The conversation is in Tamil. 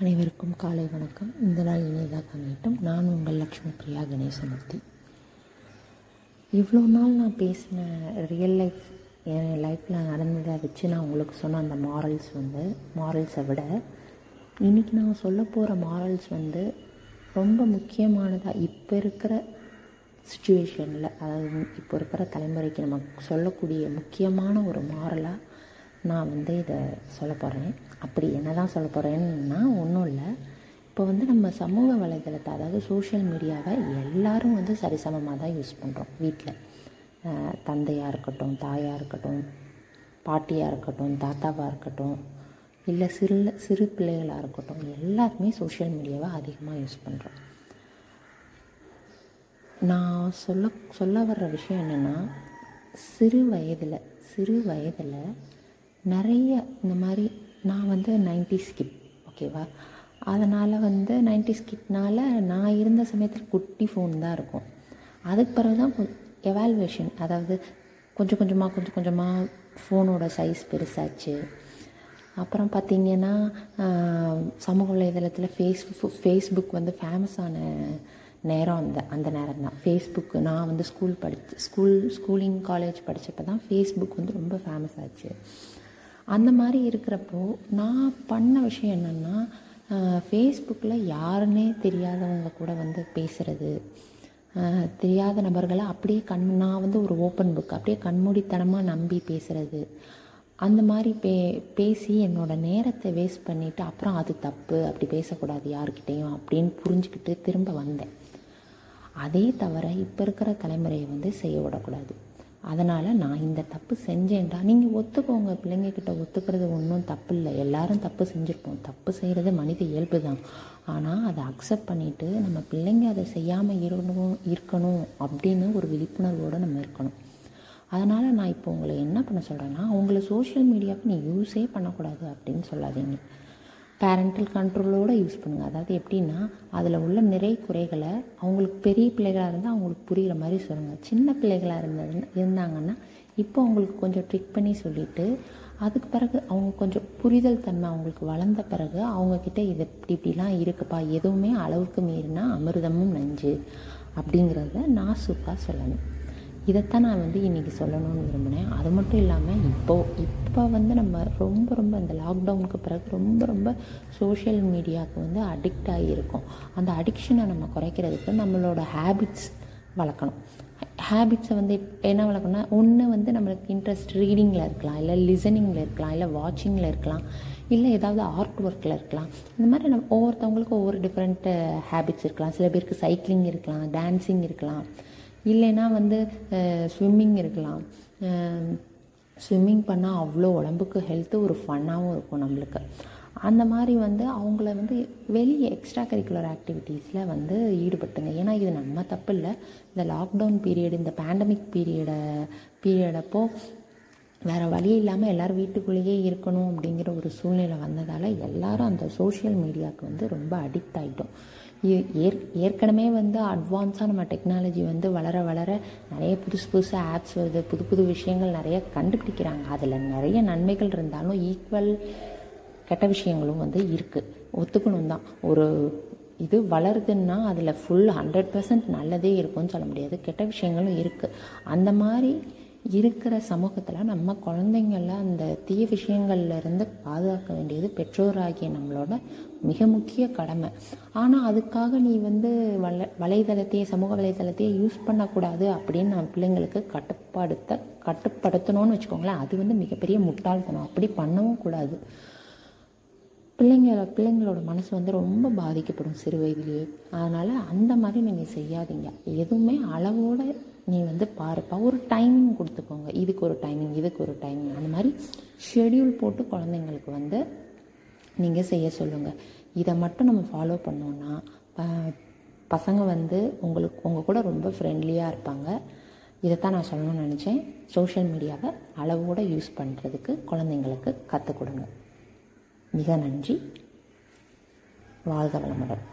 அனைவருக்கும் காலை வணக்கம். இந்த நாள் இனியதாக அமையட்டும். நான் உங்கள் லக்ஷ்மி பிரியா கணேசமூர்த்தி. இவ்வளோ நாள் நான் பேசின ரியல் லைஃப் என் லைஃப்பில் நடந்ததை வச்சு நான் உங்களுக்கு சொன்ன அந்த மாரல்ஸ் வந்து மாரல்ஸை விட இன்றைக்கி நான் சொல்ல போகிற மாரல்ஸ் வந்து ரொம்ப முக்கியமானதாக இப்போ இருக்கிற சுச்சுவேஷனில் அதாவது இப்போ இருக்கிற தலைமுறைக்கு நம்ம சொல்லக்கூடிய முக்கியமான ஒரு மாரலாக நான் வந்து இதை சொல்ல போகிறேன் அப்படி என்ன தான் சொல்ல போகிறேன்னா ஒன்றும் இல்லை. இப்போ வந்து நம்ம சமூக வலைதளத்தை அதாவது சோஷியல் மீடியாவை எல்லோரும் வந்து சரிசமமாக தான் யூஸ் பண்ணுறோம் வீட்டில் தந்தையாக இருக்கட்டும் தாயாக இருக்கட்டும் பாட்டியாக இருக்கட்டும் தாத்தாவாக இருக்கட்டும் இல்லை சிறு சிறு பிள்ளைகளாக இருக்கட்டும் எல்லாருமே சோஷியல் மீடியாவை அதிகமாக யூஸ் பண்ணுறோம் நான் சொல்ல சொல்ல வர்ற விஷயம் என்னென்னா சிறு வயதில் சிறு வயதில் நிறைய இந்த மாதிரி நான் வந்து நைன்டி ஸ்கிப் ஓகேவா? அதனால் வந்து நைன்டி ஸ்கிப்னால் நான் இருந்த சமயத்தில் குட்டி ஃபோன் தான் இருக்கும். அதுக்கு பிறகு தான் எவால்வேஷன் அதாவது கொஞ்சம் கொஞ்சமாக கொஞ்சம் கொஞ்சமாக ஃபோனோட சைஸ் பெருசாச்சு. அப்புறம் பார்த்திங்கன்னா சமூக வலைதளத்தில் ஃபேஸ் ஃபேஸ்புக் வந்து ஃபேமஸான நேரம் அந்த அந்த நேரம் தான். ஃபேஸ்புக்கு நான் வந்து ஸ்கூல் படித்து ஸ்கூல் ஸ்கூலிங் காலேஜ் படித்தப்போ தான் ஃபேஸ்புக் வந்து ரொம்ப ஃபேமஸ் ஆச்சு. அந்த மாதிரி இருக்கிறப்போ நான் பண்ண விஷயம் என்னென்னா ஃபேஸ்புக்கில் யாருன்னே தெரியாதவங்க கூட வந்து பேசுகிறது தெரியாத நபர்களை அப்படியே கண் நான் வந்து ஒரு ஓப்பன் புக் அப்படியே கண்மூடித்தனமாக நம்பி பேசுகிறது அந்த மாதிரி பே பேசி என்னோடய நேரத்தை வேஸ்ட் பண்ணிவிட்டு அப்புறம் அது தப்பு அப்படி பேசக்கூடாது யாருக்கிட்டேயும் அப்படின்னு புரிஞ்சுக்கிட்டு திரும்ப வந்தேன். அதே தவிர இப்போ இருக்கிற தலைமுறையை வந்து செய்ய விடக்கூடாது. அதனால் நான் இந்த தப்பு செஞ்சேன்டா. நீங்கள் ஒத்துக்கோங்க. பிள்ளைங்கக்கிட்ட ஒத்துக்கிறது ஒன்றும் தப்பு இல்லை எல்லாரும் தப்பு செஞ்சுருப்போம். தப்பு செய்கிறது மனித இயல்பு தான். ஆனால் அதை அக்செப்ட் பண்ணிவிட்டு நம்ம பிள்ளைங்க அதை செய்யாமல் இருக்கணும் இருக்கணும் அப்படின்னு ஒரு விழிப்புணர்வோடு நம்ம இருக்கணும். அதனால் நான் இப்போ உங்களை என்ன பண்ண சொல்கிறேன்னா உங்களை சோஷியல் மீடியாவுக்கு நீ யூஸே பண்ணக்கூடாது அப்படின்னு சொல்லாதீங்க. பேரண்டல் கண்ட்ரோலோடு யூஸ் பண்ணுங்கள் அதாவது எப்படின்னா அதில் உள்ள நிறை குறைகளை அவங்களுக்கு பெரிய பிள்ளைகளாக இருந்தால் அவங்களுக்கு புரிகிற மாதிரி சொல்லுங்கள் சின்ன பிள்ளைகளாக இருந்தது இருந்தாங்கன்னா இப்போ அவங்களுக்கு கொஞ்சம் ட்ரிக் பண்ணி சொல்லிவிட்டு அதுக்கு பிறகு அவங்க கொஞ்சம் புரிதல் தன்மை அவங்களுக்கு வளர்ந்த பிறகு அவங்கக்கிட்ட இது இப்படி இப்படிலாம் இருக்குப்பா. எதுவுமே அளவுக்கு மீறினா அமிர்தமும் நஞ்சு அப்படிங்கிறத நான் சூப்பாக சொல்லணும். இதைத்தான் நான் வந்து இன்றைக்கி சொல்லணும்னு விரும்பினேன். அது மட்டும் இல்லாமல் இப்போது இப்போ வந்து நம்ம ரொம்ப ரொம்ப இந்த லாக்டவுனுக்கு பிறகு ரொம்ப ரொம்ப சோஷியல் மீடியாவுக்கு வந்து அடிக்ட் ஆகியிருக்கோம் அந்த அடிக்ஷனை நம்ம குறைக்கிறதுக்கு நம்மளோட ஹேபிட்ஸ் வளர்க்கணும். ஹேபிட்ஸை வந்து என்ன வளர்க்கணும்னா ஒன்று வந்து நம்மளுக்கு இன்ட்ரெஸ்ட் ரீடிங்கில் இருக்கலாம் இல்லை லிசனிங்கில் இருக்கலாம் இல்லை வாட்சிங்கில் இருக்கலாம் இல்லை ஏதாவது ஆர்ட் ஒர்க்கில் இருக்கலாம். இந்த மாதிரி நம்ம ஒவ்வொருத்தவங்களுக்கும் ஒவ்வொரு டிஃப்ரெண்ட்டு ஹேபிட்ஸ் இருக்கலாம். சில பேருக்கு சைக்கிளிங் இருக்கலாம் டான்ஸிங் இருக்கலாம். இல்லைன்னா வந்து ஸ்விம்மிங் இருக்கலாம். ஸ்விம்மிங் பண்ணால் அவ்வளோ உடம்புக்கு ஹெல்த்து ஒரு ஃபன்னாகவும் இருக்கும் நம்மளுக்கு. அந்த மாதிரி வந்து அவங்கள வந்து வெளியே எக்ஸ்ட்ரா கரிக்குலர் ஆக்டிவிட்டீஸில் வந்து ஈடுபட்டுங்க. ஏன்னா இது நம்ம தப்பு இல்லை. இந்த லாக்டவுன் பீரியட் இந்த பேண்டமிக் பீரியடை பீரியடப்போ வேறு வழி இல்லாமல் எல்லோரும் வீட்டுக்குள்ளேயே இருக்கணும் அப்படிங்கிற ஒரு சூழ்நிலை வந்ததால் எல்லோரும் அந்த சோஷியல் மீடியாவுக்கு வந்து ரொம்ப அடிக்ட் ஆகிட்டோம் ஏற் ஏற்கனவே வந்து அட்வான்ஸாக நம்ம டெக்னாலஜி வந்து வளர வளர நிறைய புதுசு புதுசு ஆப்ஸ் வருது. புது புது விஷயங்கள் நிறைய கண்டுபிடிக்கிறாங்க. அதில் நிறைய நன்மைகள் இருந்தாலும் ஈக்குவல் கெட்ட விஷயங்களும் வந்து இருக்குது ஒத்துக்கணும் தான். ஒரு இது வளருதுன்னா அதில் ஃபுல் ஹண்ட்ரட் பர்சன்ட் நல்லதே இருக்கும்னு சொல்ல முடியாது. கெட்ட விஷயங்களும் இருக்குது அந்த மாதிரி இருக்கிற சமூகத்தில் நம்ம குழந்தைங்கள அந்த தீய விஷயங்கள்லேருந்து பாதுகாக்க வேண்டியது பெற்றோராகிய நம்மளோட மிக முக்கிய கடமை. ஆனால் அதுக்காக நீ வந்து வலை வலைதளத்தையே சமூக வலைதளத்தையே யூஸ் பண்ணக்கூடாது அப்படின்னு நம்ம பிள்ளைங்களுக்கு கட்டுப்படுத்த கட்டுப்படுத்தணும்னு வச்சுக்கோங்களேன். அது வந்து மிகப்பெரிய முட்டாள்தனம். அப்படி பண்ணவும் கூடாது. பிள்ளைங்கள பிள்ளைங்களோட மனசு வந்து ரொம்ப பாதிக்கப்படும் சிறு வயதிலேயே. அதனால் அந்த மாதிரி நீங்கள் செய்யாதீங்க. எதுவுமே அளவோடு நீ வந்து பாருப்பா ஒரு டைமிங் கொடுத்துக்கோங்க. இதுக்கு ஒரு டைமிங் இதுக்கு ஒரு டைமிங் அந்த மாதிரி ஷெடியூல் போட்டு குழந்தைங்களுக்கு வந்து நீங்கள் செய்ய சொல்லுங்கள் இதை மட்டும் நம்ம ஃபாலோ பண்ணோன்னா பசங்க வந்து உங்களுக்கு உங்கள் கூட ரொம்ப ஃப்ரெண்ட்லியாக இருப்பாங்க. இதைத்தான் நான் சொல்லணும்னு நினச்சேன். சோஷியல் மீடியாவை அளவோடு யூஸ் பண்ணுறதுக்கு குழந்தைங்களுக்கு கற்றுக் கொடுங்க. மிக நன்றி. வாழ்க வளமுடன்.